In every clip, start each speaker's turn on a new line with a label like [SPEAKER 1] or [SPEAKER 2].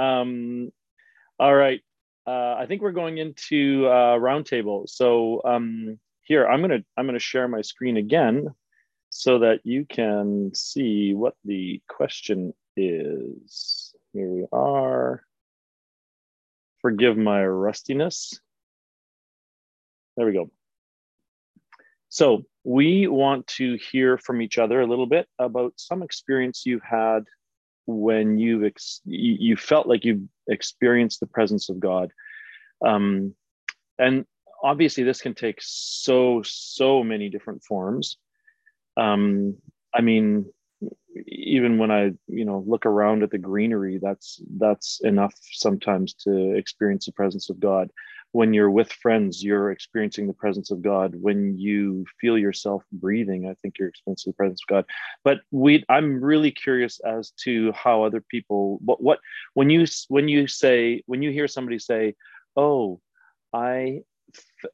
[SPEAKER 1] Um, all right. Uh, I think we're going into uh, roundtable. So um, here, I'm gonna I'm gonna share my screen again so that you can see what the question is. Here we are. Forgive my rustiness. There we go. So we want to hear from each other a little bit about some experience you've had when you've ex- you felt like you've experienced the presence of God. Um, and obviously, this can take so so many different forms. Um, I mean, even when I you know look around at the greenery, that's that's enough sometimes to experience the presence of God when you're with friends, you're experiencing the presence of God. When you feel yourself breathing, I think you're experiencing the presence of God. But we, I'm really curious as to how other people, what, what, when you, when you say, when you hear somebody say, "Oh, I,"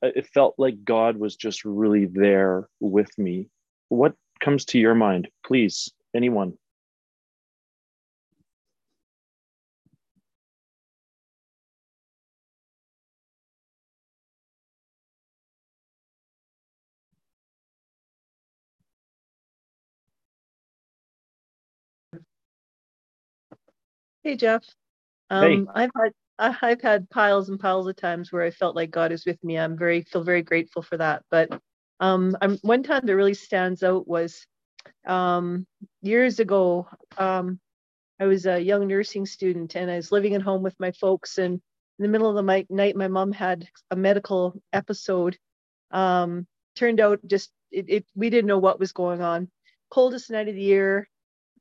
[SPEAKER 1] it felt like God was just really there with me. What comes to your mind, please? Anyone?
[SPEAKER 2] Hey, Jeff. Um, hey. I've had I've had piles and piles of times where I felt like God is with me. I'm very feel very grateful for that. But um, I'm, one time that really stands out was um, years ago. Um, I was a young nursing student and I was living at home with my folks. And in the middle of the night, my mom had a medical episode. Um, turned out just it, it, we didn't know what was going on. Coldest night of the year.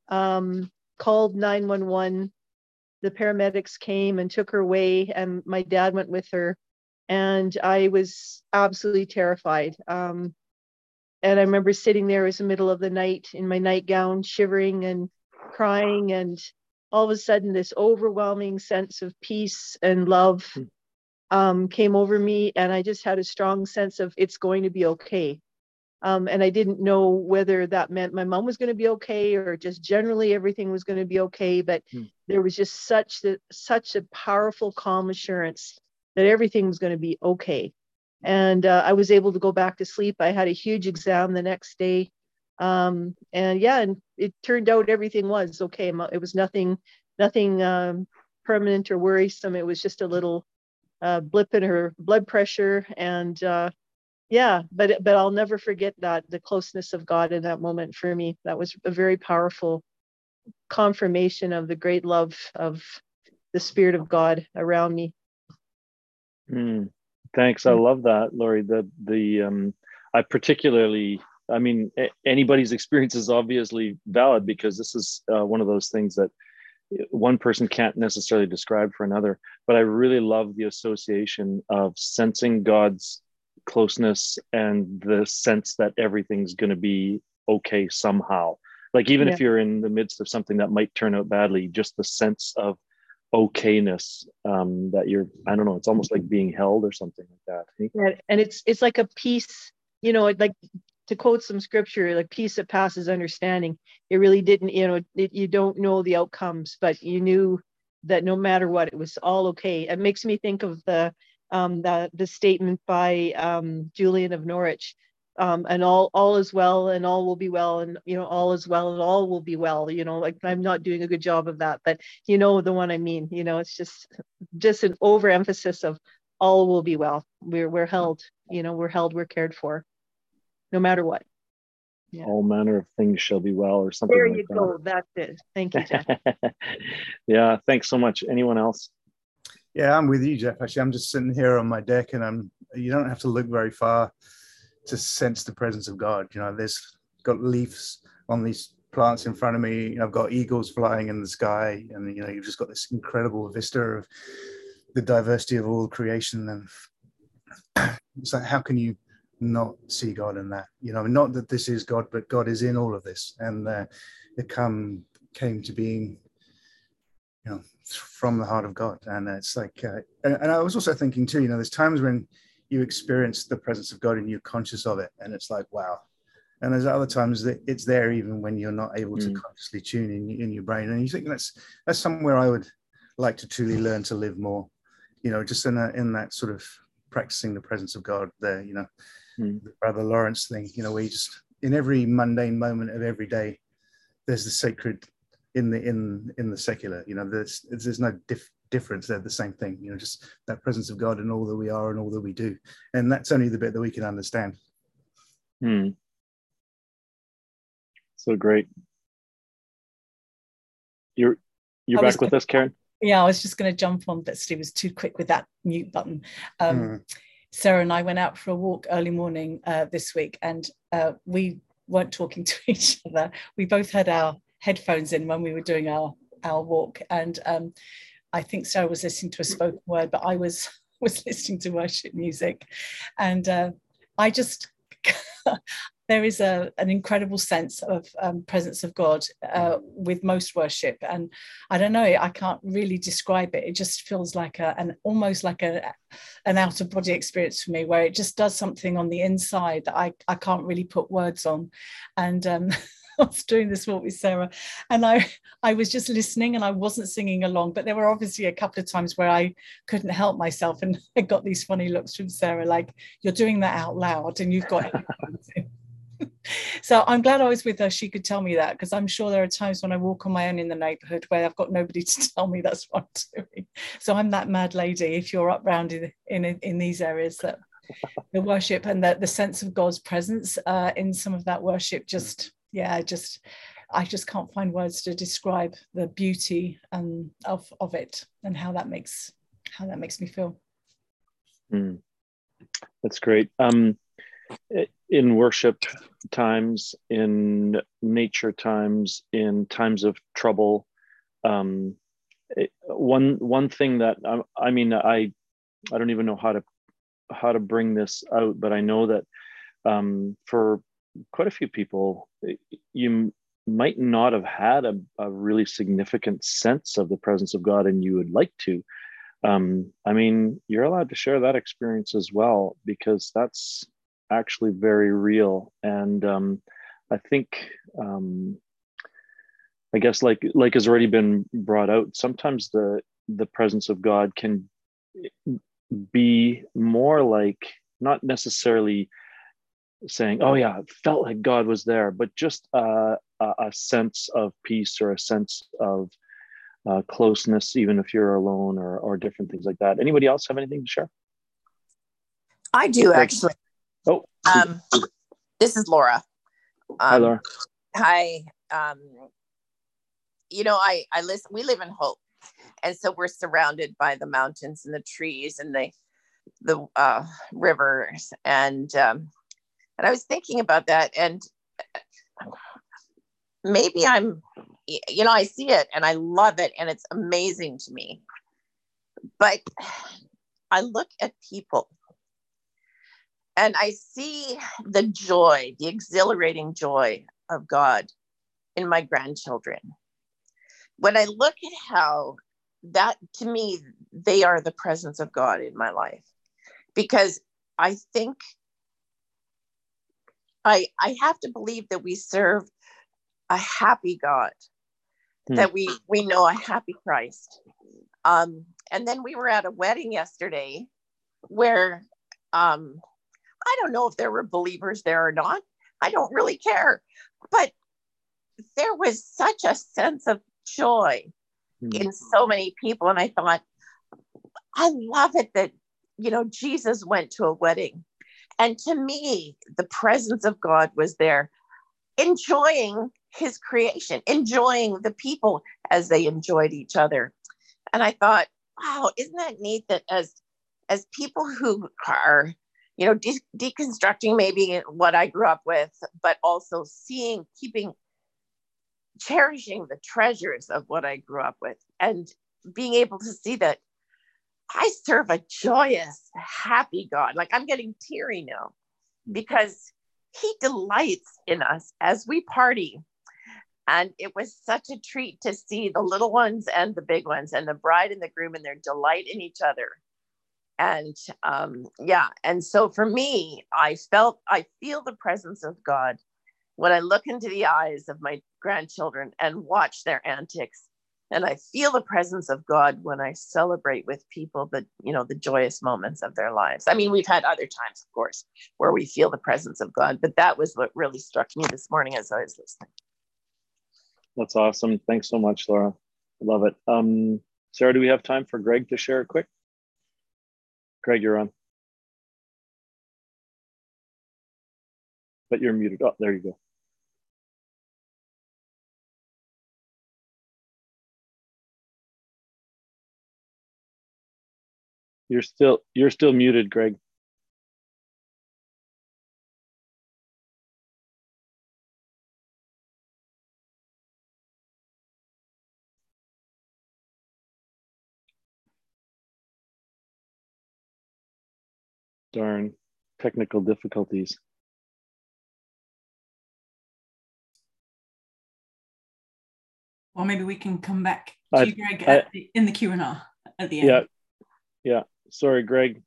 [SPEAKER 2] Um, called 911 the paramedics came and took her away, and my dad went with her. And I was absolutely terrified. Um, and I remember sitting there as the middle of the night in my nightgown, shivering and crying. And all of a sudden, this overwhelming sense of peace and love hmm. um, came over me. And I just had a strong sense of it's going to be okay. Um, and I didn't know whether that meant my mom was going to be okay or just generally everything was going to be okay. But hmm. there was just such the, such a powerful, calm assurance that everything was going to be okay. And uh, I was able to go back to sleep. I had a huge exam the next day. Um, and yeah, and it turned out everything was okay. It was nothing, nothing um, permanent or worrisome. It was just a little uh, blip in her blood pressure. And uh, yeah but but i'll never forget that the closeness of god in that moment for me. That was a very powerful confirmation of the great love of the spirit of god around me.
[SPEAKER 1] Mm, thanks. I mm. love that lori. The the um i particularly i mean anybody's experience is obviously valid because this is uh, one of those things that one person can't necessarily describe for another. But i really love the association of sensing god's closeness and the sense that everything's going to be okay somehow. Like even yeah. if you're in the midst of something that might turn out badly just the sense of okayness um that you're i don't know it's almost like being held or something like that
[SPEAKER 2] yeah, and it's it's like a peace you know like to quote some scripture like peace that passes understanding. It really didn't you know it, you don't know the outcomes but you knew that no matter what it was all okay. It makes me think of the um, the, the statement by um, Julian of Norwich, um, and all all is well and all will be well and you know all is well and all will be well. You know like i'm not doing a good job of that but you know the one i mean you know it's just just an overemphasis of all will be well. We're we're held you know we're held we're cared for no matter what.
[SPEAKER 1] Yeah. all manner of things shall be well or something
[SPEAKER 2] there
[SPEAKER 1] like
[SPEAKER 2] you that. go. That's it. Thank you Jeff.
[SPEAKER 1] yeah thanks so much. Anyone else
[SPEAKER 3] yeah, I'm with you, Jeff. Actually, I'm just sitting here on my deck, and I'm. You don't have to look very far to sense the presence of God. You know, there's got leaves on these plants in front of me. I've got eagles flying in the sky, and you know, you've just got this incredible vista of the diversity of all creation. And it's like, how can you not see God in that? You know, not that this is God, but God is in all of this, and uh, it come came to being you know from the heart of God. And it's like, uh, and, and I was also thinking too, you know, there's times when you experience the presence of God and you're conscious of it, and it's like, wow. And there's other times that it's there even when you're not able to mm. consciously tune in, in your brain. And you think that's that's somewhere I would like to truly learn to live more. You know, just in that in that sort of practicing the presence of God there. You know, mm. the Brother Lawrence thing. You know, where you just in every mundane moment of every day, there's the sacred in the in in the secular. You know, there's there's no diff, difference. They're the same thing. You know, just that presence of God in all that we are and all that we do, and that's only the bit that we can understand.
[SPEAKER 1] Hmm. So great. You're you're back with us, Karen.
[SPEAKER 4] Yeah, I was just going to jump on, but Steve was too quick with that mute button. Um, mm. Sarah and I went out for a walk early morning uh, this week, and uh, we weren't talking to each other. We both had our headphones in when we were doing our our walk, and um, I think Sarah was listening to a spoken word, but I was was listening to worship music, and uh, I just there is a, an incredible sense of um, presence of God uh, with most worship, and I don't know, I can't really describe it. It just feels like a, an almost like a an out of body experience for me, where it just does something on the inside that I I can't really put words on, and. Um, Was doing this walk with Sarah, and I I was just listening and I wasn't singing along. But there were obviously a couple of times where I couldn't help myself, and I got these funny looks from Sarah, like you're doing that out loud, and you've got. so I'm glad I was with her. She could tell me that because I'm sure there are times when I walk on my own in the neighborhood where I've got nobody to tell me that's what I'm doing. So I'm that mad lady. If you're up round in in, in these areas that the worship and the, the sense of God's presence uh, in some of that worship just yeah, just I just can't find words to describe the beauty and of of it and how that makes how that makes me feel.
[SPEAKER 1] Mm. That's great. Um, in worship times, in nature times, in times of trouble, um, one one thing that I, I mean, I I don't even know how to how to bring this out, but I know that um, for quite a few people, you might not have had a, a, really significant sense of the presence of God and you would like to. Um, I mean, you're allowed to share that experience as well because that's actually very real. And um, I think, um, I guess, like like has already been brought out, sometimes the the presence of God can be more like not necessarily saying, "Oh yeah, felt like God was there," but just uh, a, a, sense of peace or a sense of uh, closeness, even if you're alone or or different things like that. Anybody else have anything to share?
[SPEAKER 5] I do actually.
[SPEAKER 1] Oh,
[SPEAKER 5] um, this is Laura.
[SPEAKER 1] Um, hi, Laura.
[SPEAKER 5] Hi. Um, you know, I I listen. We live in Hope, and so we're surrounded by the mountains and the trees and the the uh, rivers and um, and I was thinking about that, and maybe I'm, you know, I see it and I love it, and it's amazing to me. But I look at people and I see the joy, the exhilarating joy of God in my grandchildren. When I look at how that, to me, they are the presence of God in my life. Because I think I, I have to believe that we serve a happy God, hmm. that we, we know a happy Christ. Um, and then we were at a wedding yesterday where um, I don't know if there were believers there or not. I don't really care. But there was such a sense of joy hmm. in so many people. And I thought, I love it that, you know, Jesus went to a wedding and to me, the presence of God was there, enjoying his creation, enjoying the people as they enjoyed each other. And I thought, wow, isn't that neat that as as people who are, you know, de- deconstructing maybe what I grew up with, but also seeing, keeping, cherishing the treasures of what I grew up with, and being able to see that I serve a joyous, happy God. Like I'm getting teary now because he delights in us as we party. And it was such a treat to see the little ones and the big ones and the bride and the groom and their delight in each other. And um, yeah, and so for me, I felt, I feel the presence of God when I look into the eyes of my grandchildren and watch their antics and I feel the presence of God when I celebrate with people the you know the joyous moments of their lives. I mean, we've had other times, of course, where we feel the presence of God, but that was what really struck me this morning as I was listening.
[SPEAKER 1] That's awesome. Thanks so much, Laura. Love it. Um, Sarah, do we have time for Greg to share quick? Greg, you're on. But you're muted. Oh, there you go. You're still you're still muted, Greg. Darn technical difficulties.
[SPEAKER 6] Well, maybe we can come back to I, you, Greg, I, the, in the Q and A at the end.
[SPEAKER 1] Yeah, yeah. Sorry, Greg.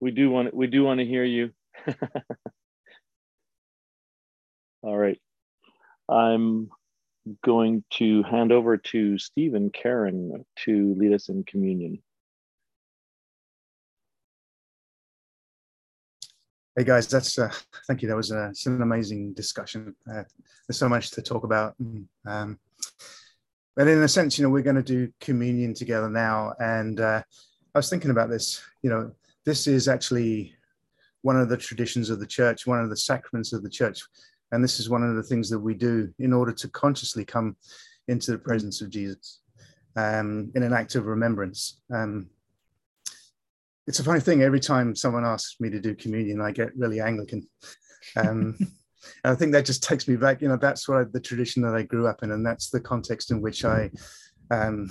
[SPEAKER 1] We do want we do want to hear you. All right. I'm going to hand over to Stephen Karen to lead us in communion.
[SPEAKER 3] Hey guys, that's uh, thank you. That was uh, an amazing discussion. Uh, there's so much to talk about. Um, but in a sense, you know, we're going to do communion together now. And uh, I was thinking about this. You know, this is actually one of the traditions of the church, one of the sacraments of the church, and this is one of the things that we do in order to consciously come into the presence of Jesus um, in an act of remembrance. Um, it's a funny thing. Every time someone asks me to do communion, I get really Anglican. Um, I think that just takes me back. You know, that's what I, the tradition that I grew up in, and that's the context in which I, um,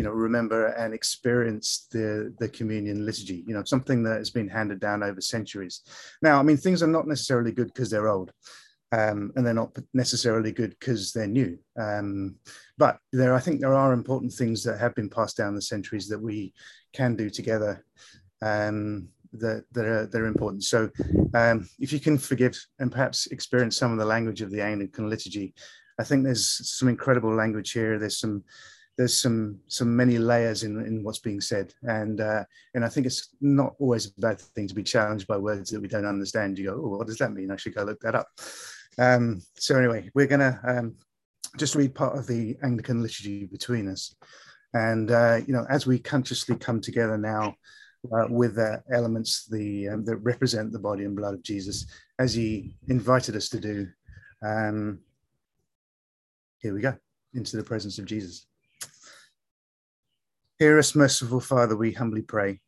[SPEAKER 3] you know, remember and experience the the communion liturgy. You know, something that has been handed down over centuries. Now, I mean, things are not necessarily good because they're old. Um, and they're not necessarily good because they're new. Um, but there, I think there are important things that have been passed down the centuries that we can do together um, that, that, are, that are important. So um, if you can forgive and perhaps experience some of the language of the Anglican liturgy, I think there's some incredible language here. There's some there's some some many layers in, in what's being said. And uh, and I think it's not always a bad thing to be challenged by words that we don't understand. You go oh what does that mean? I should go look that up. Um, so anyway we're gonna um, just read part of the Anglican liturgy between us. And uh, you know, as we consciously come together now uh, with the elements the um, that represent the body and blood of Jesus, as He invited us to do, um, here we go into the presence of Jesus. Hear us, merciful Father, we humbly pray.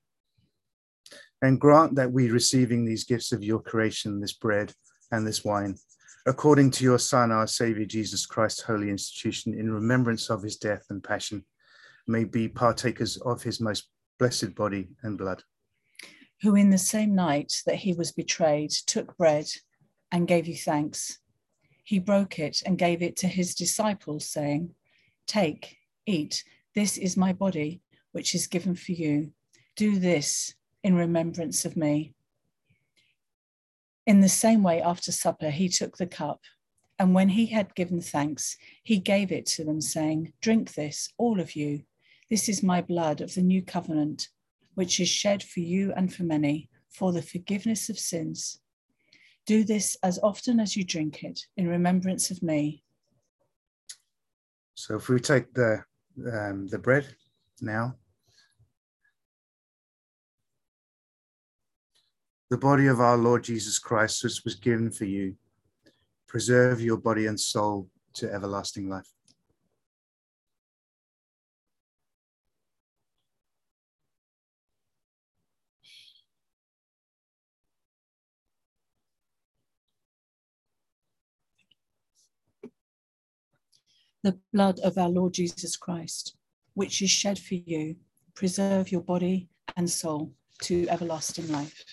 [SPEAKER 3] And grant that we, receiving these gifts of your creation, this bread and this wine, according to your Son, our Savior Jesus Christ, holy institution, in remembrance of his death and passion, may be partakers of his most blessed body and blood.
[SPEAKER 4] Who in the same night that he was betrayed took bread and gave you thanks. He broke it and gave it to his disciples, saying, Take, eat, this is my body, which is given for you. Do this in remembrance of me. In the same way, after supper, he took the cup, and when he had given thanks, he gave it to them, saying, Drink this, all of you. This is my blood of the new covenant, which is shed for you and for many for the forgiveness of sins. Do this as often as you drink it in remembrance of me.
[SPEAKER 3] So if we take the um, the bread now, the body of our Lord Jesus Christ, which was given for you, preserve your body and soul to everlasting life.
[SPEAKER 4] The blood of our Lord Jesus Christ, which is shed for you, preserve your body and soul to everlasting life.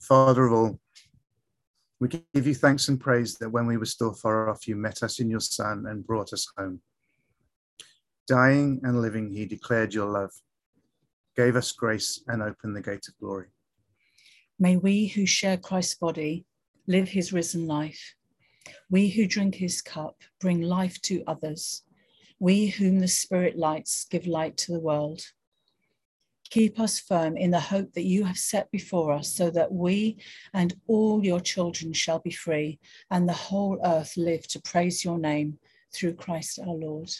[SPEAKER 3] Father of all, we give you thanks and praise that when we were still far off, you met us in your Son and brought us home. Dying and living, he declared your love, gave us grace, and opened the gate of glory.
[SPEAKER 4] May we who share Christ's body live his risen life. We who drink his cup bring life to others. We whom the Spirit lights give light to the world. Keep us firm in the hope that you have set before us, so that we and all your children shall be free, and the whole earth live to praise your name through Christ our Lord.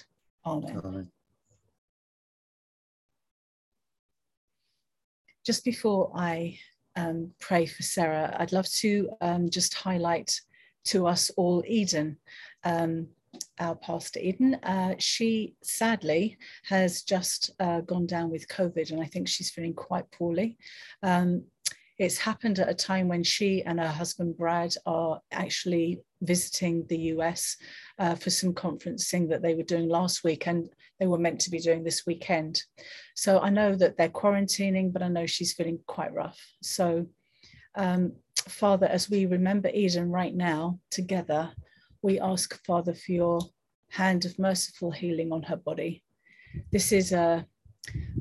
[SPEAKER 4] Amen. Just before I um, pray for Sarah, I'd love to um, just highlight to us all Eden. Um, our pastor Eden, uh, she sadly has just uh, gone down with COVID, and I think she's feeling quite poorly. Um, it's happened at a time when she and her husband Brad are actually visiting the US uh, for some conferencing that they were doing last week and they were meant to be doing this weekend. So I know that they're quarantining, but I know she's feeling quite rough. So, um, Father, as we remember Eden right now together, we ask, Father, for your hand of merciful healing on her body. This is a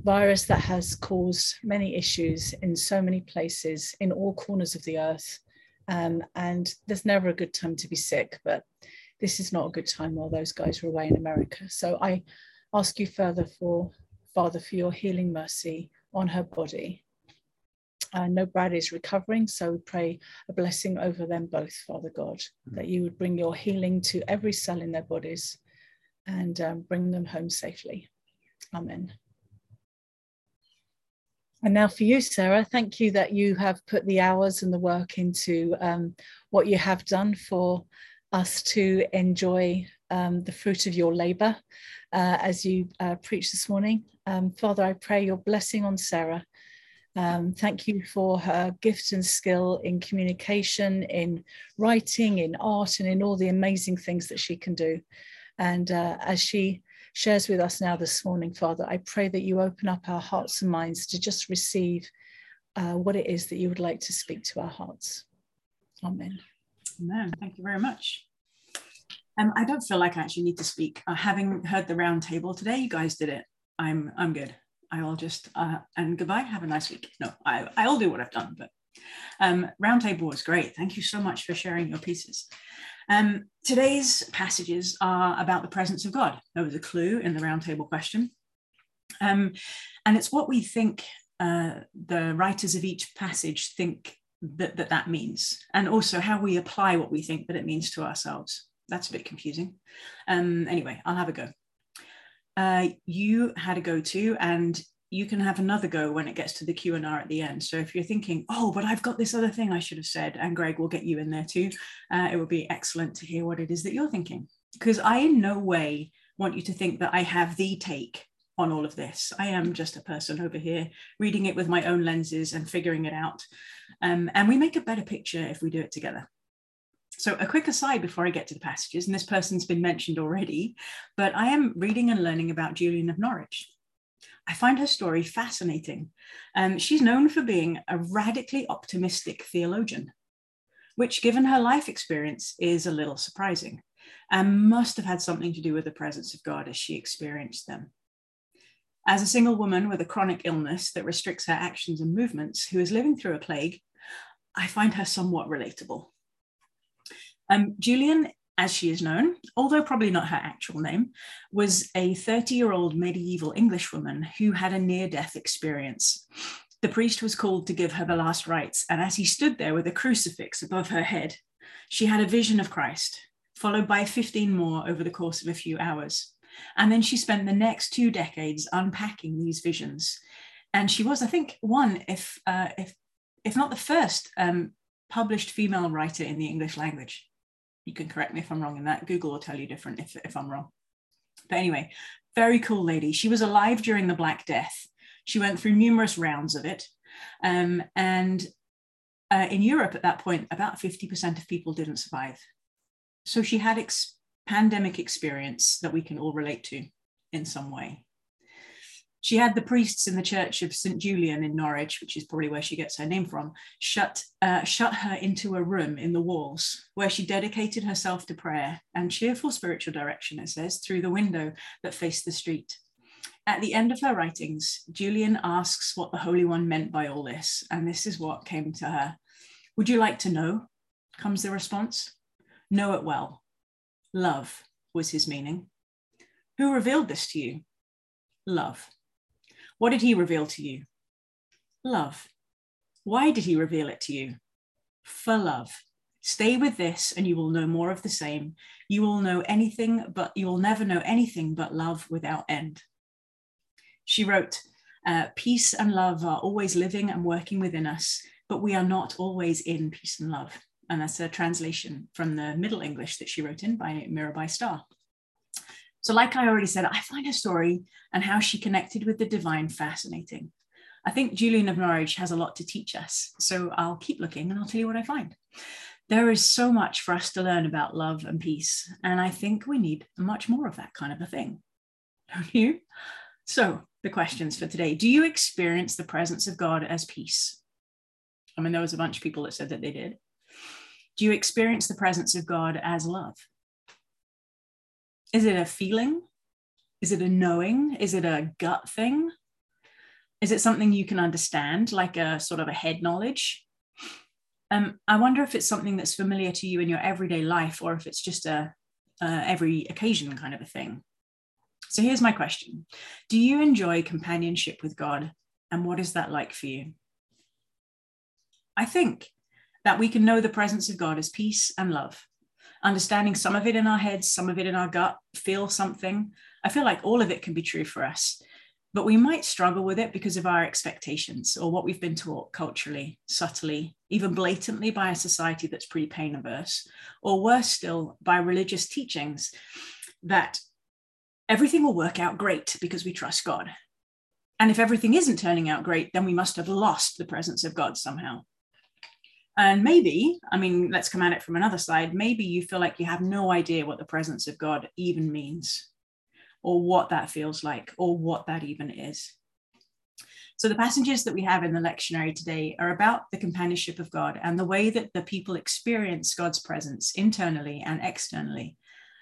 [SPEAKER 4] virus that has caused many issues in so many places in all corners of the earth. Um, and there's never a good time to be sick, but this is not a good time while those guys are away in America. So I ask you further for, Father, for your healing mercy on her body. I know Brad is recovering, so we pray a blessing over them both, Father God, that you would bring your healing to every cell in their bodies and um, bring them home safely. Amen. And now for you, Sarah, thank you that you have put the hours and the work into um, what you have done for us to enjoy um, the fruit of your labor uh, as you uh, preach this morning. Um, Father, I pray your blessing on Sarah. Um, thank you for her gift and skill in communication, in writing, in art, and in all the amazing things that she can do. And uh, as she shares with us now this morning, Father, I pray that you open up our hearts and minds to just receive uh, what it is that you would like to speak to our hearts. Amen.
[SPEAKER 6] Amen. Thank you very much. Um, I don't feel like I actually need to speak. Uh, having heard the round table today, you guys did it. I'm I'm good. I'll just uh, and goodbye. Have a nice week. No, I I'll do what I've done, but um, roundtable was great. Thank you so much for sharing your pieces. Um, today's passages are about the presence of God. There was a clue in the roundtable question. Um, and it's what we think uh, the writers of each passage think that, that that means, and also how we apply what we think that it means to ourselves. That's a bit confusing. Um, anyway, I'll have a go. Uh, you had a go to, and you can have another go when it gets to the Q and R at the end. So if you're thinking, oh, but I've got this other thing I should have said, and Greg will get you in there too, uh, it would be excellent to hear what it is that you're thinking. Because I in no way want you to think that I have the take on all of this. I am just a person over here reading it with my own lenses and figuring it out. Um, and we make a better picture if we do it together. So, a quick aside before I get to the passages, and this person's been mentioned already, but I am reading and learning about Julian of Norwich. I find her story fascinating. Um, she's known for being a radically optimistic theologian, which, given her life experience, is a little surprising and must have had something to do with the presence of God as she experienced them. As a single woman with a chronic illness that restricts her actions and movements, who is living through a plague, I find her somewhat relatable. Um, Julian as she is known, although probably not her actual name, was a 30 year old medieval Englishwoman who had a near death experience. The priest was called to give her the last rites, and as he stood there with a crucifix above her head, she had a vision of Christ, followed by 15 more over the course of a few hours. And then she spent the next two decades unpacking these visions. And she was, I think, one, if, uh, if, if not the first, um, published female writer in the English language you can correct me if I'm wrong in that. Google will tell you different if, if I'm wrong. But anyway, very cool lady. She was alive during the Black Death. She went through numerous rounds of it. Um, and uh, in Europe at that point, about 50% of people didn't survive. So she had ex- pandemic experience that we can all relate to in some way. She had the priests in the church of St. Julian in Norwich, which is probably where she gets her name from, shut, uh, shut her into a room in the walls where she dedicated herself to prayer and cheerful spiritual direction, it says, through the window that faced the street. At the end of her writings, Julian asks what the Holy One meant by all this, and this is what came to her. Would you like to know? comes the response. Know it well. Love was his meaning. Who revealed this to you? Love. What did he reveal to you? Love. Why did he reveal it to you? For love. Stay with this and you will know more of the same. You will know anything, but you will never know anything but love without end. She wrote, uh, Peace and love are always living and working within us, but we are not always in peace and love. And that's a translation from the Middle English that she wrote in by Mirabai Starr. So, like I already said, I find her story and how she connected with the divine fascinating. I think Julian of Norwich has a lot to teach us. So, I'll keep looking and I'll tell you what I find. There is so much for us to learn about love and peace. And I think we need much more of that kind of a thing. Don't you? So, the questions for today Do you experience the presence of God as peace? I mean, there was a bunch of people that said that they did. Do you experience the presence of God as love? Is it a feeling? Is it a knowing? Is it a gut thing? Is it something you can understand, like a sort of a head knowledge? Um, I wonder if it's something that's familiar to you in your everyday life, or if it's just a, a every occasion kind of a thing. So here's my question Do you enjoy companionship with God? And what is that like for you? I think that we can know the presence of God as peace and love understanding some of it in our heads, some of it in our gut, feel something. I feel like all of it can be true for us, but we might struggle with it because of our expectations or what we've been taught culturally, subtly, even blatantly by a society that's pretty pain averse, or worse still, by religious teachings that everything will work out great because we trust God. And if everything isn't turning out great, then we must have lost the presence of God somehow. And maybe, I mean, let's come at it from another side. Maybe you feel like you have no idea what the presence of God even means, or what that feels like, or what that even is. So, the passages that we have in the lectionary today are about the companionship of God and the way that the people experience God's presence internally and externally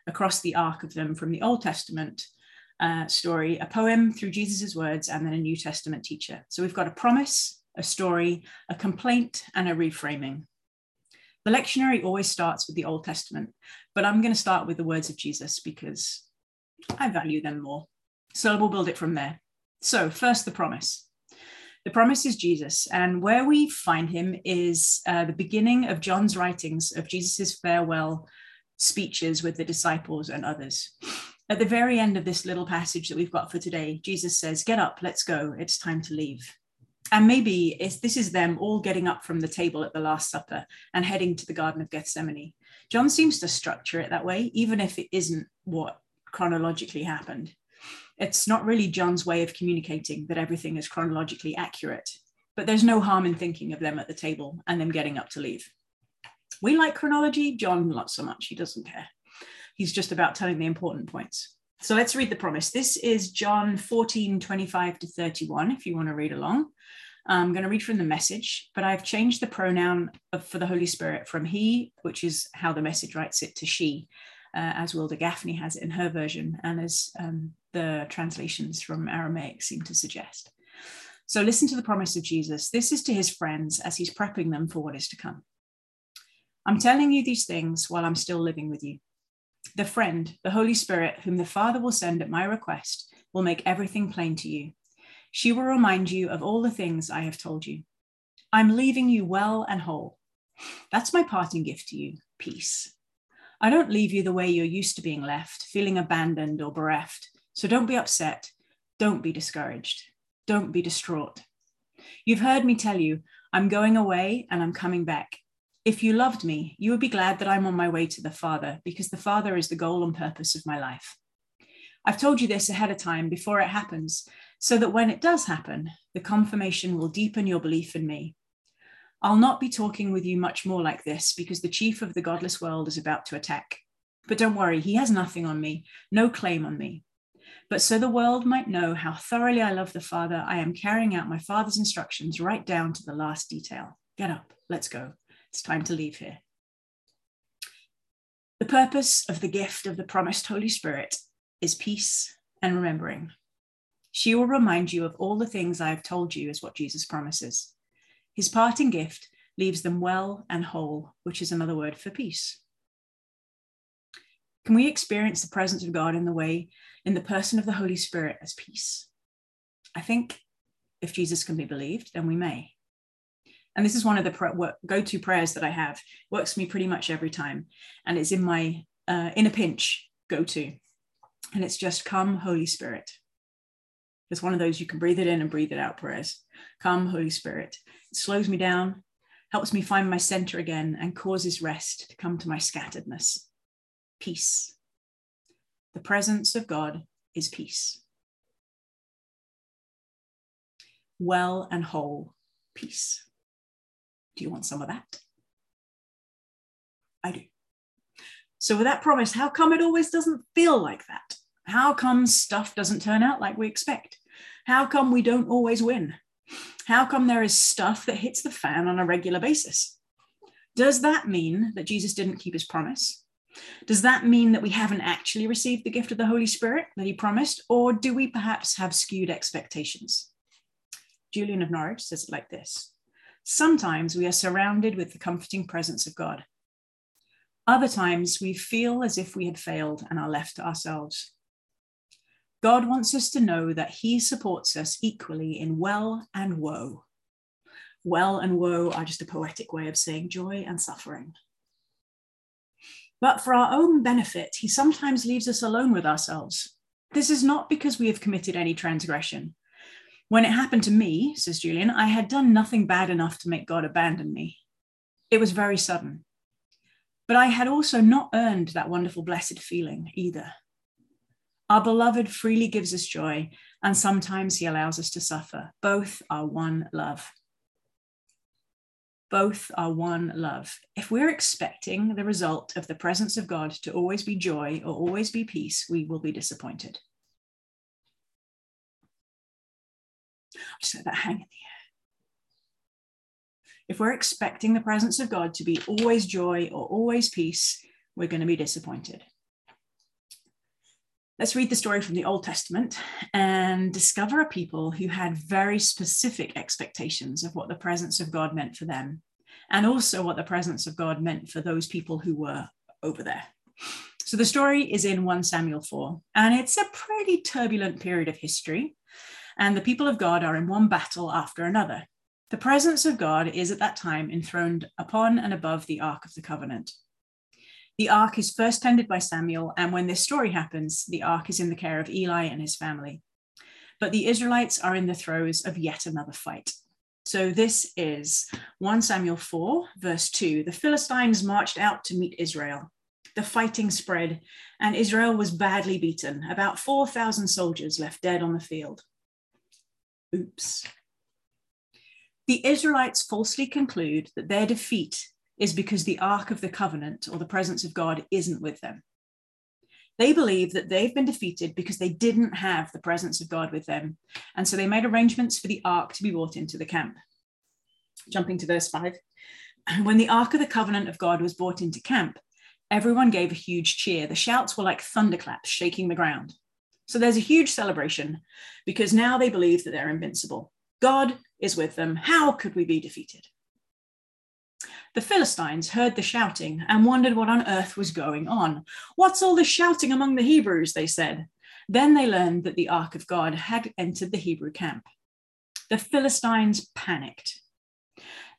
[SPEAKER 6] across the arc of them from the Old Testament uh, story, a poem through Jesus' words, and then a New Testament teacher. So, we've got a promise, a story, a complaint, and a reframing. The lectionary always starts with the Old Testament, but I'm going to start with the words of Jesus because I value them more. So we'll build it from there. So, first, the promise. The promise is Jesus, and where we find him is uh, the beginning of John's writings of Jesus's farewell speeches with the disciples and others. At the very end of this little passage that we've got for today, Jesus says, Get up, let's go, it's time to leave and maybe this is them all getting up from the table at the Last Supper and heading to the Garden of Gethsemane. John seems to structure it that way, even if it isn't what chronologically happened. It's not really John's way of communicating that everything is chronologically accurate, but there's no harm in thinking of them at the table and them getting up to leave. We like chronology, John not so much, he doesn't care. He's just about telling the important points. So let's read the promise. This is John 14, 25 to 31, if you want to read along. I'm going to read from the message, but I've changed the pronoun of, for the Holy Spirit from he, which is how the message writes it, to she, uh, as Wilda Gafney has it in her version, and as um, the translations from Aramaic seem to suggest. So listen to the promise of Jesus. This is to his friends as he's prepping them for what is to come. I'm telling you these things while I'm still living with you. The friend, the Holy Spirit, whom the Father will send at my request, will make everything plain to you. She will remind you of all the things I have told you. I'm leaving you well and whole. That's my parting gift to you peace. I don't leave you the way you're used to being left, feeling abandoned or bereft. So don't be upset. Don't be discouraged. Don't be distraught. You've heard me tell you, I'm going away and I'm coming back. If you loved me, you would be glad that I'm on my way to the Father, because the Father is the goal and purpose of my life. I've told you this ahead of time before it happens, so that when it does happen, the confirmation will deepen your belief in me. I'll not be talking with you much more like this because the chief of the godless world is about to attack. But don't worry, he has nothing on me, no claim on me. But so the world might know how thoroughly I love the Father, I am carrying out my Father's instructions right down to the last detail. Get up, let's go. It's time to leave here. The purpose of the gift of the promised Holy Spirit is peace and remembering. She will remind you of all the things I have told you, is what Jesus promises. His parting gift leaves them well and whole, which is another word for peace. Can we experience the presence of God in the way, in the person of the Holy Spirit as peace? I think if Jesus can be believed, then we may and this is one of the go-to prayers that I have. Works me pretty much every time, and it's in my uh, in a pinch go-to, and it's just "Come, Holy Spirit." It's one of those you can breathe it in and breathe it out prayers. Come, Holy Spirit. It slows me down, helps me find my center again, and causes rest to come to my scatteredness. Peace. The presence of God is peace. Well and whole peace. Do you want some of that? I do. So, with that promise, how come it always doesn't feel like that? How come stuff doesn't turn out like we expect? How come we don't always win? How come there is stuff that hits the fan on a regular basis? Does that mean that Jesus didn't keep his promise? Does that mean that we haven't actually received the gift of the Holy Spirit that he promised? Or do we perhaps have skewed expectations? Julian of Norwich says it like this Sometimes we are surrounded with the comforting presence of God. Other times we feel as if we had failed and are left to ourselves. God wants us to know that He supports us equally in well and woe. Well and woe are just a poetic way of saying joy and suffering. But for our own benefit, He sometimes leaves us alone with ourselves. This is not because we have committed any transgression, when it happened to me, says Julian, I had done nothing bad enough to make God abandon me. It was very sudden. But I had also not earned that wonderful, blessed feeling either. Our beloved freely gives us joy, and sometimes he allows us to suffer. Both are one love. Both are one love. If we're expecting the result of the presence of God to always be joy or always be peace, we will be disappointed. just let that hang in the air. If we're expecting the presence of God to be always joy or always peace, we're going to be disappointed. Let's read the story from the Old Testament and discover a people who had very specific expectations of what the presence of God meant for them, and also what the presence of God meant for those people who were over there. So the story is in 1 Samuel 4, and it's a pretty turbulent period of history and the people of God are in one battle after another. The presence of God is at that time enthroned upon and above the Ark of the Covenant. The ark is first tended by Samuel, and when this story happens, the ark is in the care of Eli and his family. But the Israelites are in the throes of yet another fight. So this is 1 Samuel 4, verse 2. The Philistines marched out to meet Israel. The fighting spread, and Israel was badly beaten. About 4,000 soldiers left dead on the field. Oops. The Israelites falsely conclude that their defeat is because the Ark of the Covenant or the presence of God isn't with them. They believe that they've been defeated because they didn't have the presence of God with them. And so they made arrangements for the Ark to be brought into the camp. Jumping to verse 5. When the Ark of the Covenant of God was brought into camp, everyone gave a huge cheer. The shouts were like thunderclaps shaking the ground. So there's a huge celebration because now they believe that they're invincible. God is with them. How could we be defeated? The Philistines heard the shouting and wondered what on earth was going on. What's all this shouting among the Hebrews? They said. Then they learned that the ark of God had entered the Hebrew camp. The Philistines panicked.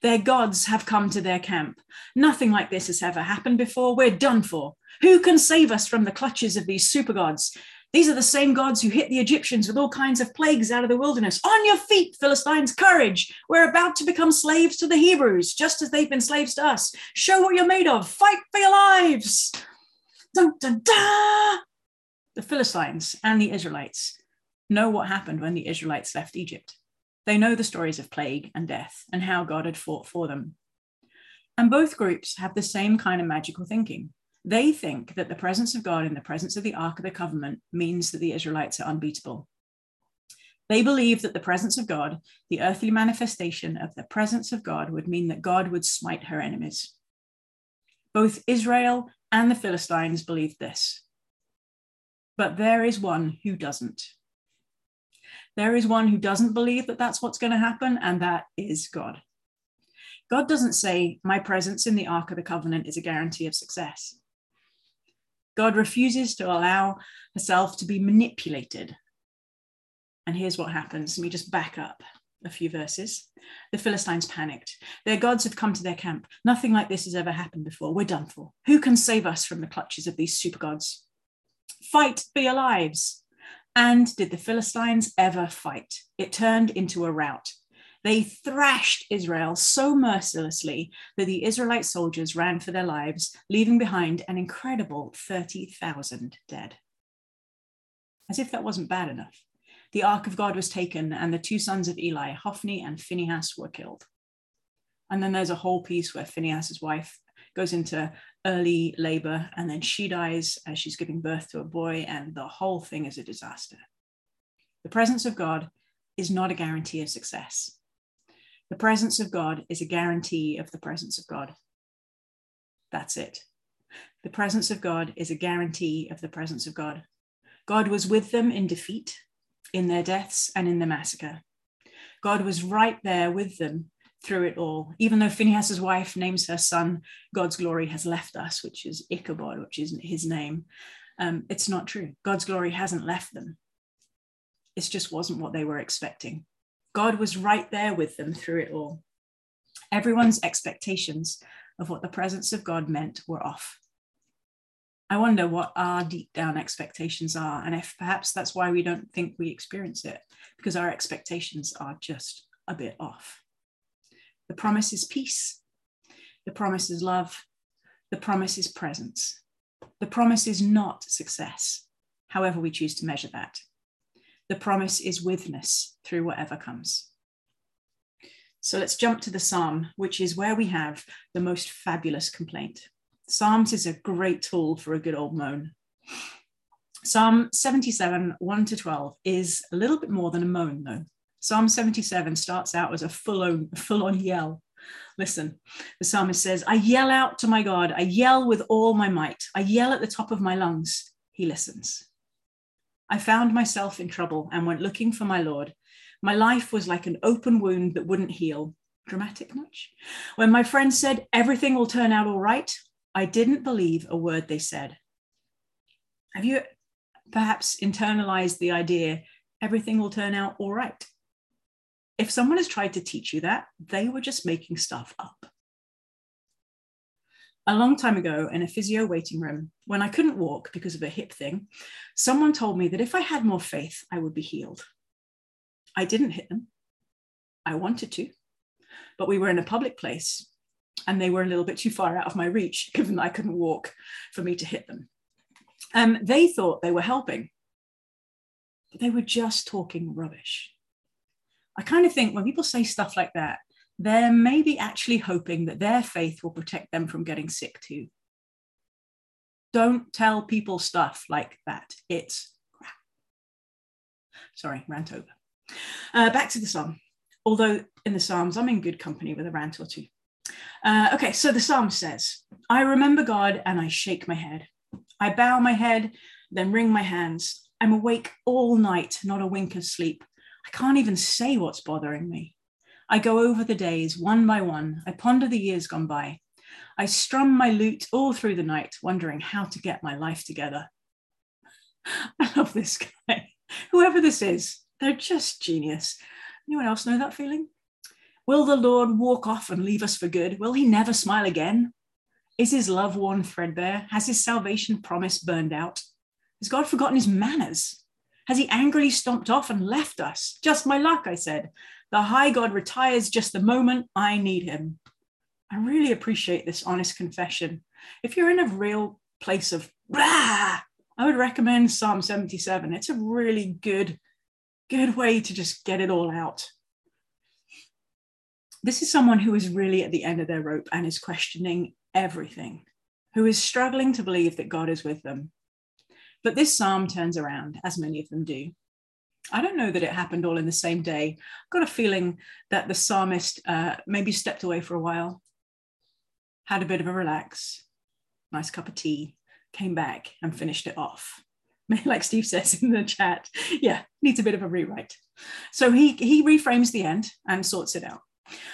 [SPEAKER 6] Their gods have come to their camp. Nothing like this has ever happened before. We're done for. Who can save us from the clutches of these super gods? These are the same gods who hit the Egyptians with all kinds of plagues out of the wilderness. On your feet, Philistines, courage. We're about to become slaves to the Hebrews, just as they've been slaves to us. Show what you're made of. Fight for your lives. Dun, dun, dun. The Philistines and the Israelites know what happened when the Israelites left Egypt. They know the stories of plague and death and how God had fought for them. And both groups have the same kind of magical thinking. They think that the presence of God in the presence of the Ark of the Covenant means that the Israelites are unbeatable. They believe that the presence of God, the earthly manifestation of the presence of God, would mean that God would smite her enemies. Both Israel and the Philistines believed this. But there is one who doesn't. There is one who doesn't believe that that's what's going to happen, and that is God. God doesn't say, My presence in the Ark of the Covenant is a guarantee of success. God refuses to allow herself to be manipulated. And here's what happens. Let me just back up a few verses. The Philistines panicked. Their gods have come to their camp. Nothing like this has ever happened before. We're done for. Who can save us from the clutches of these super gods? Fight for your lives. And did the Philistines ever fight? It turned into a rout. They thrashed Israel so mercilessly that the Israelite soldiers ran for their lives, leaving behind an incredible 30,000 dead. As if that wasn't bad enough, the ark of God was taken, and the two sons of Eli, Hophni and Phinehas, were killed. And then there's a whole piece where Phinehas' wife goes into early labor, and then she dies as she's giving birth to a boy, and the whole thing is a disaster. The presence of God is not a guarantee of success. The presence of God is a guarantee of the presence of God. That's it. The presence of God is a guarantee of the presence of God. God was with them in defeat, in their deaths, and in the massacre. God was right there with them through it all. Even though Phinehas's wife names her son, God's glory has left us, which is Ichabod, which is his name. Um, it's not true. God's glory hasn't left them. It just wasn't what they were expecting. God was right there with them through it all. Everyone's expectations of what the presence of God meant were off. I wonder what our deep down expectations are, and if perhaps that's why we don't think we experience it, because our expectations are just a bit off. The promise is peace, the promise is love, the promise is presence. The promise is not success, however we choose to measure that. The promise is withness through whatever comes. So let's jump to the psalm, which is where we have the most fabulous complaint. Psalms is a great tool for a good old moan. Psalm 77, 1 to 12, is a little bit more than a moan, though. Psalm 77 starts out as a full on, full on yell. Listen, the psalmist says, I yell out to my God. I yell with all my might. I yell at the top of my lungs. He listens. I found myself in trouble and went looking for my Lord. My life was like an open wound that wouldn't heal. Dramatic much? When my friends said, Everything will turn out all right, I didn't believe a word they said. Have you perhaps internalized the idea, everything will turn out all right? If someone has tried to teach you that, they were just making stuff up a long time ago in a physio waiting room, when I couldn't walk because of a hip thing, someone told me that if I had more faith, I would be healed. I didn't hit them. I wanted to, but we were in a public place and they were a little bit too far out of my reach, given that I couldn't walk, for me to hit them. Um, they thought they were helping, but they were just talking rubbish. I kind of think when people say stuff like that, they're maybe actually hoping that their faith will protect them from getting sick too. Don't tell people stuff like that. It's crap. Sorry, rant over. Uh, back to the psalm. Although in the Psalms, I'm in good company with a rant or two. Uh, okay, so the psalm says, I remember God and I shake my head. I bow my head, then wring my hands. I'm awake all night, not a wink of sleep. I can't even say what's bothering me. I go over the days one by one. I ponder the years gone by. I strum my lute all through the night, wondering how to get my life together. I love this guy. Whoever this is, they're just genius. Anyone else know that feeling? Will the Lord walk off and leave us for good? Will he never smile again? Is his love worn threadbare? Has his salvation promise burned out? Has God forgotten his manners? Has he angrily stomped off and left us? Just my luck, I said. The high God retires just the moment I need him. I really appreciate this honest confession. If you're in a real place of blah, I would recommend Psalm 77. It's a really good, good way to just get it all out. This is someone who is really at the end of their rope and is questioning everything. who is struggling to believe that God is with them. But this psalm turns around, as many of them do. I don't know that it happened all in the same day. I've got a feeling that the psalmist uh, maybe stepped away for a while, had a bit of a relax, nice cup of tea, came back and finished it off. Like Steve says in the chat, yeah, needs a bit of a rewrite. So he he reframes the end and sorts it out.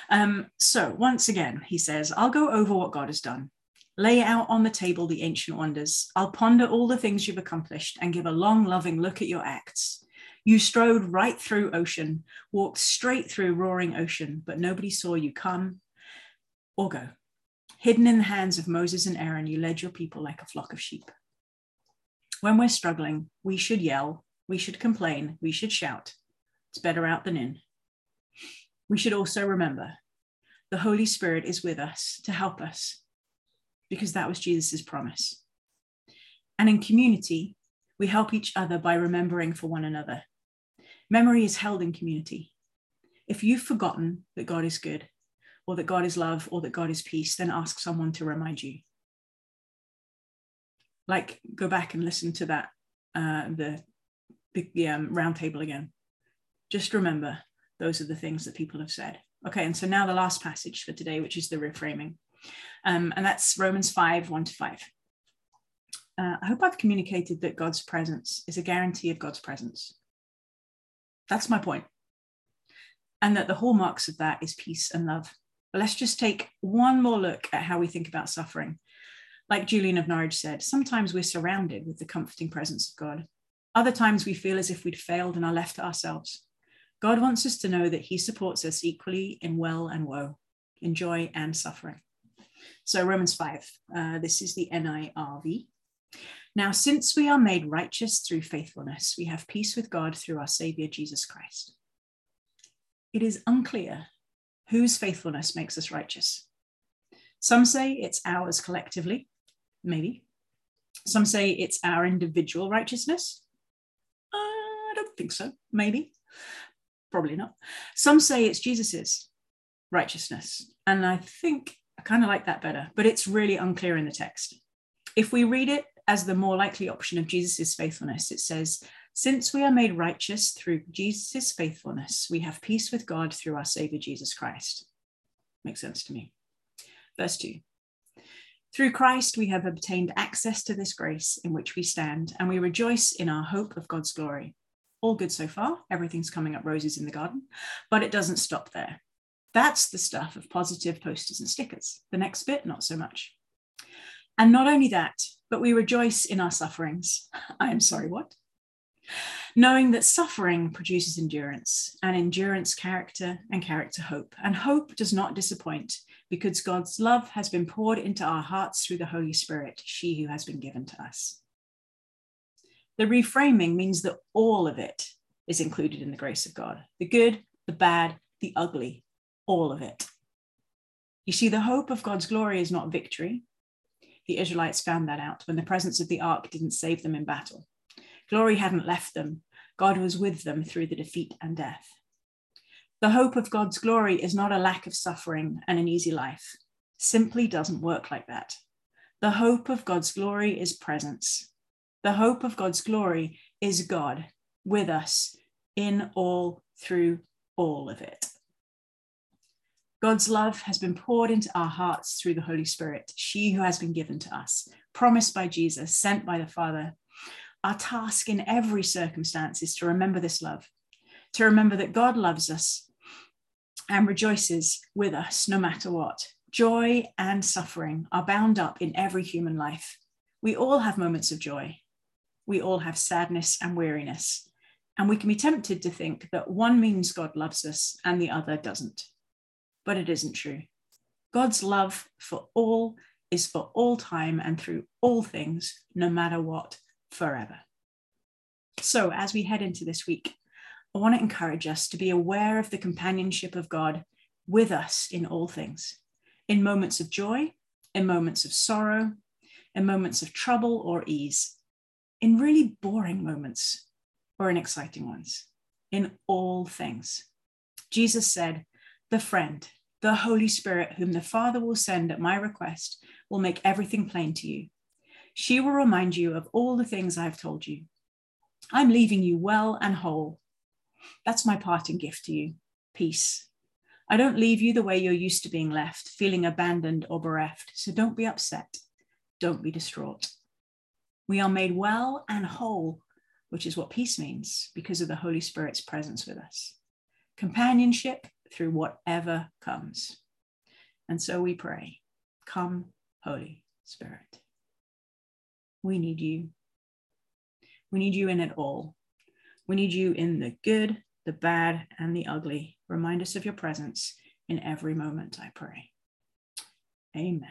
[SPEAKER 6] Um, so once again, he says, I'll go over what God has done. Lay out on the table the ancient wonders. I'll ponder all the things you've accomplished and give a long, loving look at your acts. You strode right through ocean, walked straight through roaring ocean, but nobody saw you come or go. Hidden in the hands of Moses and Aaron, you led your people like a flock of sheep. When we're struggling, we should yell, we should complain, we should shout. It's better out than in. We should also remember the Holy Spirit is with us to help us because that was Jesus' promise. And in community, we help each other by remembering for one another. Memory is held in community. If you've forgotten that God is good, or that God is love, or that God is peace, then ask someone to remind you. Like, go back and listen to that, uh, the, the um, round table again. Just remember, those are the things that people have said. Okay, and so now the last passage for today, which is the reframing. Um, and that's Romans 5 1 to 5. Uh, I hope I've communicated that God's presence is a guarantee of God's presence. That's my point. And that the hallmarks of that is peace and love. But let's just take one more look at how we think about suffering. Like Julian of Norwich said, sometimes we're surrounded with the comforting presence of God. Other times we feel as if we'd failed and are left to ourselves. God wants us to know that He supports us equally in well and woe, in joy and suffering. So, Romans 5, uh, this is the NIRV. Now, since we are made righteous through faithfulness, we have peace with God through our Savior Jesus Christ. It is unclear whose faithfulness makes us righteous. Some say it's ours collectively, maybe. Some say it's our individual righteousness. I don't think so, maybe. Probably not. Some say it's Jesus's righteousness. And I think I kind of like that better, but it's really unclear in the text. If we read it as the more likely option of Jesus' faithfulness, it says, Since we are made righteous through Jesus' faithfulness, we have peace with God through our Savior Jesus Christ. Makes sense to me. Verse 2 Through Christ, we have obtained access to this grace in which we stand, and we rejoice in our hope of God's glory. All good so far. Everything's coming up roses in the garden, but it doesn't stop there. That's the stuff of positive posters and stickers. The next bit, not so much. And not only that, but we rejoice in our sufferings. I am sorry, what? Knowing that suffering produces endurance, and endurance, character, and character, hope. And hope does not disappoint because God's love has been poured into our hearts through the Holy Spirit, she who has been given to us. The reframing means that all of it is included in the grace of God the good, the bad, the ugly, all of it. You see, the hope of God's glory is not victory. The Israelites found that out when the presence of the ark didn't save them in battle. Glory hadn't left them, God was with them through the defeat and death. The hope of God's glory is not a lack of suffering and an easy life. Simply doesn't work like that. The hope of God's glory is presence. The hope of God's glory is God with us in all, through all of it. God's love has been poured into our hearts through the Holy Spirit, she who has been given to us, promised by Jesus, sent by the Father. Our task in every circumstance is to remember this love, to remember that God loves us and rejoices with us no matter what. Joy and suffering are bound up in every human life. We all have moments of joy. We all have sadness and weariness. And we can be tempted to think that one means God loves us and the other doesn't but it isn't true. God's love for all is for all time and through all things, no matter what, forever. So, as we head into this week, I want to encourage us to be aware of the companionship of God with us in all things, in moments of joy, in moments of sorrow, in moments of trouble or ease, in really boring moments or in exciting ones, in all things. Jesus said, The friend, the Holy Spirit, whom the Father will send at my request, will make everything plain to you. She will remind you of all the things I've told you. I'm leaving you well and whole. That's my parting gift to you peace. I don't leave you the way you're used to being left, feeling abandoned or bereft. So don't be upset. Don't be distraught. We are made well and whole, which is what peace means because of the Holy Spirit's presence with us. Companionship through whatever comes. And so we pray, Come, Holy Spirit. We need you. We need you in it all. We need you in the good, the bad, and the ugly. Remind us of your presence in every moment, I pray. Amen.